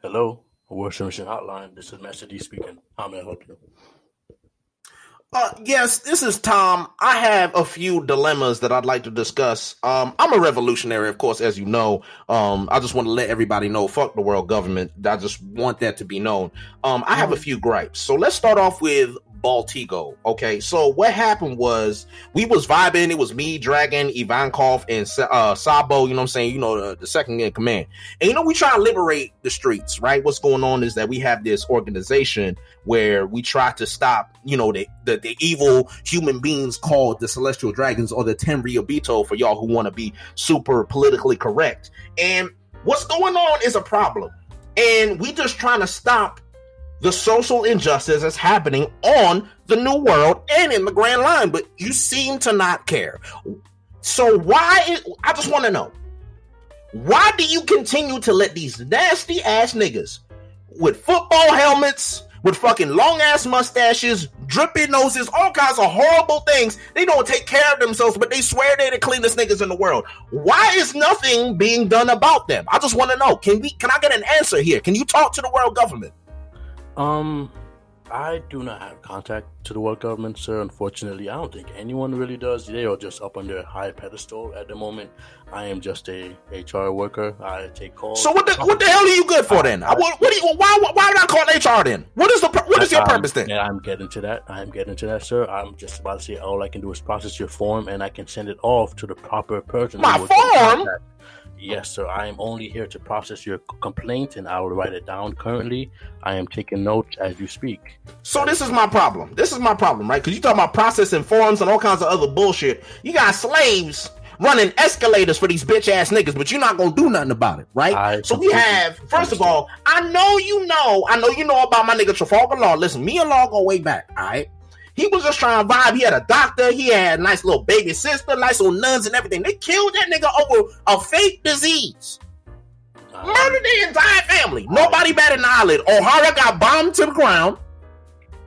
Hello, Worship Mission Hotline. This is Master D speaking. How may I help you? Uh, yes, this is Tom. I have a few dilemmas that I'd like to discuss. Um, I'm a revolutionary, of course, as you know. Um, I just want to let everybody know, fuck the world government. I just want that to be known. Um, I have a few gripes. So let's start off with Baltigo. Okay, so what happened was we was vibing. It was me, Dragon, Ivankov, and uh, Sabo. You know what I'm saying? You know the, the second in command. And you know we try to liberate the streets, right? What's going on is that we have this organization where we try to stop, you know, the the, the evil human beings called the Celestial Dragons or the Tenryuubito for y'all who want to be super politically correct. And what's going on is a problem, and we just trying to stop the social injustice that's happening on the new world and in the grand line but you seem to not care. So why i just want to know why do you continue to let these nasty ass niggas with football helmets with fucking long ass mustaches dripping noses all kinds of horrible things? They don't take care of themselves but they swear they're the cleanest niggas in the world. Why is nothing being done about them? I just want to know. Can we can i get an answer here? Can you talk to the world government Um, I do not have contact to the world government, sir. Unfortunately, I don't think anyone really does. They are just up on their high pedestal at the moment. I am just a HR worker. I take calls. So what the what the hell are you good for then? I, what, what do you why why would I call HR then? What is the what is your Um, purpose then? I'm getting to that. I'm getting to that, sir. I'm just about to say all I can do is process your form, and I can send it off to the proper person. My form? Yes, sir. I am only here to process your complaint, and I will write it down. Currently, I am taking notes as you speak. So this is my problem. This is my problem, right? Because you talk about processing forms and all kinds of other bullshit. You got slaves running escalators for these bitch ass niggas, but you're not gonna do nothing about it, right? I so we have, first of all, I know you know, I know you know about my nigga Trafalgar Law. Listen, me and Law go way back, all right? He was just trying to vibe. He had a doctor. He had a nice little baby sister, nice little nuns and everything. They killed that nigga over a fake disease. Murdered the entire family. Nobody batted an eyelid. Ohara got bombed to the ground.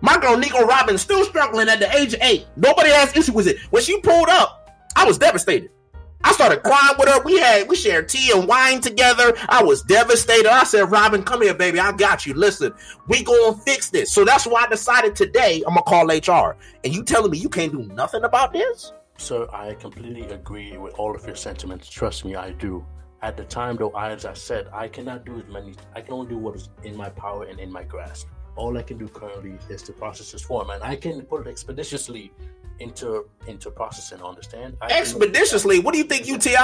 My girl Nico Robin's still struggling at the age of eight. Nobody has issue with it. When she pulled up, I was devastated. I started crying with her. We had we shared tea and wine together. I was devastated. I said, Robin, come here, baby. I got you. Listen, we gonna fix this. So that's why I decided today I'm gonna call HR. And you telling me you can't do nothing about this? Sir, I completely agree with all of your sentiments. Trust me, I do. At the time, though, as I said, I cannot do as many. I can only do what is in my power and in my grasp. All I can do currently is to process this form, and I can put it expeditiously into into processing. Understand? I Expeditiously. What do you think, UTI?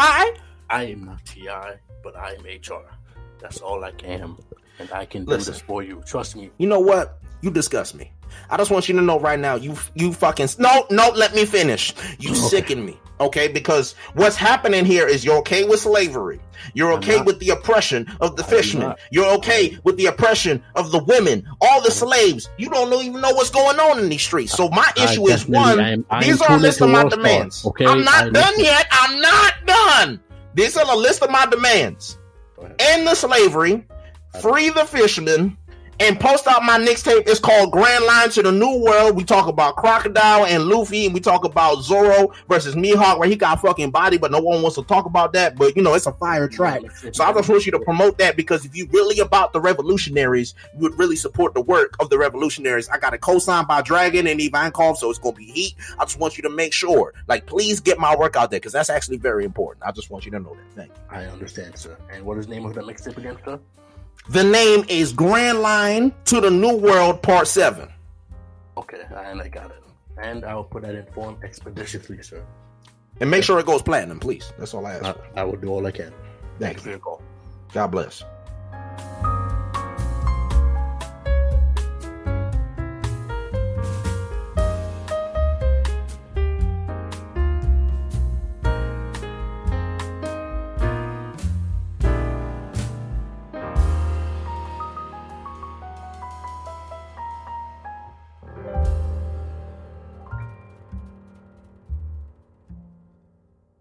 I am not Ti, but I am HR. That's all I can, and I can Listen. do this for you. Trust me. You know what? You disgust me. I just want you to know right now, you you fucking no no. Let me finish. You sicken me, okay? Because what's happening here is you're okay with slavery. You're okay with the oppression of the fishermen. You're okay with the oppression of the women, all the slaves. You don't know, even know what's going on in these streets. So my I issue is definitely one. am- I these are a list of my demands. okay? I'm not I done listen. yet. I'm not done. These are a list of my demands end the slavery, free the fishermen, and post out my mixtape. It's called Grand Line to the New World. We talk about Crocodile and Luffy, and we talk about Zoro versus Mihawk, where he got fucking body, but no one wants to talk about that. But you know, it's a fire track. So I just want you to promote that because if you really about the revolutionaries, you would really support the work of the revolutionaries. I got a co-sign by Dragon and Ivankov, so it's gonna be heat. I just want you to make sure, like, please get my work out there because that's actually very important. I just want you to know that. Thank you. I understand, sir. And what is the name of the mixtape again, sir? The name is Grand Line to the New World Part 7. Okay, and I got it. And I will put that in form expeditiously, sir. And make sure it goes platinum, please. That's all I ask I. I will do all I can. Thank your call. God bless.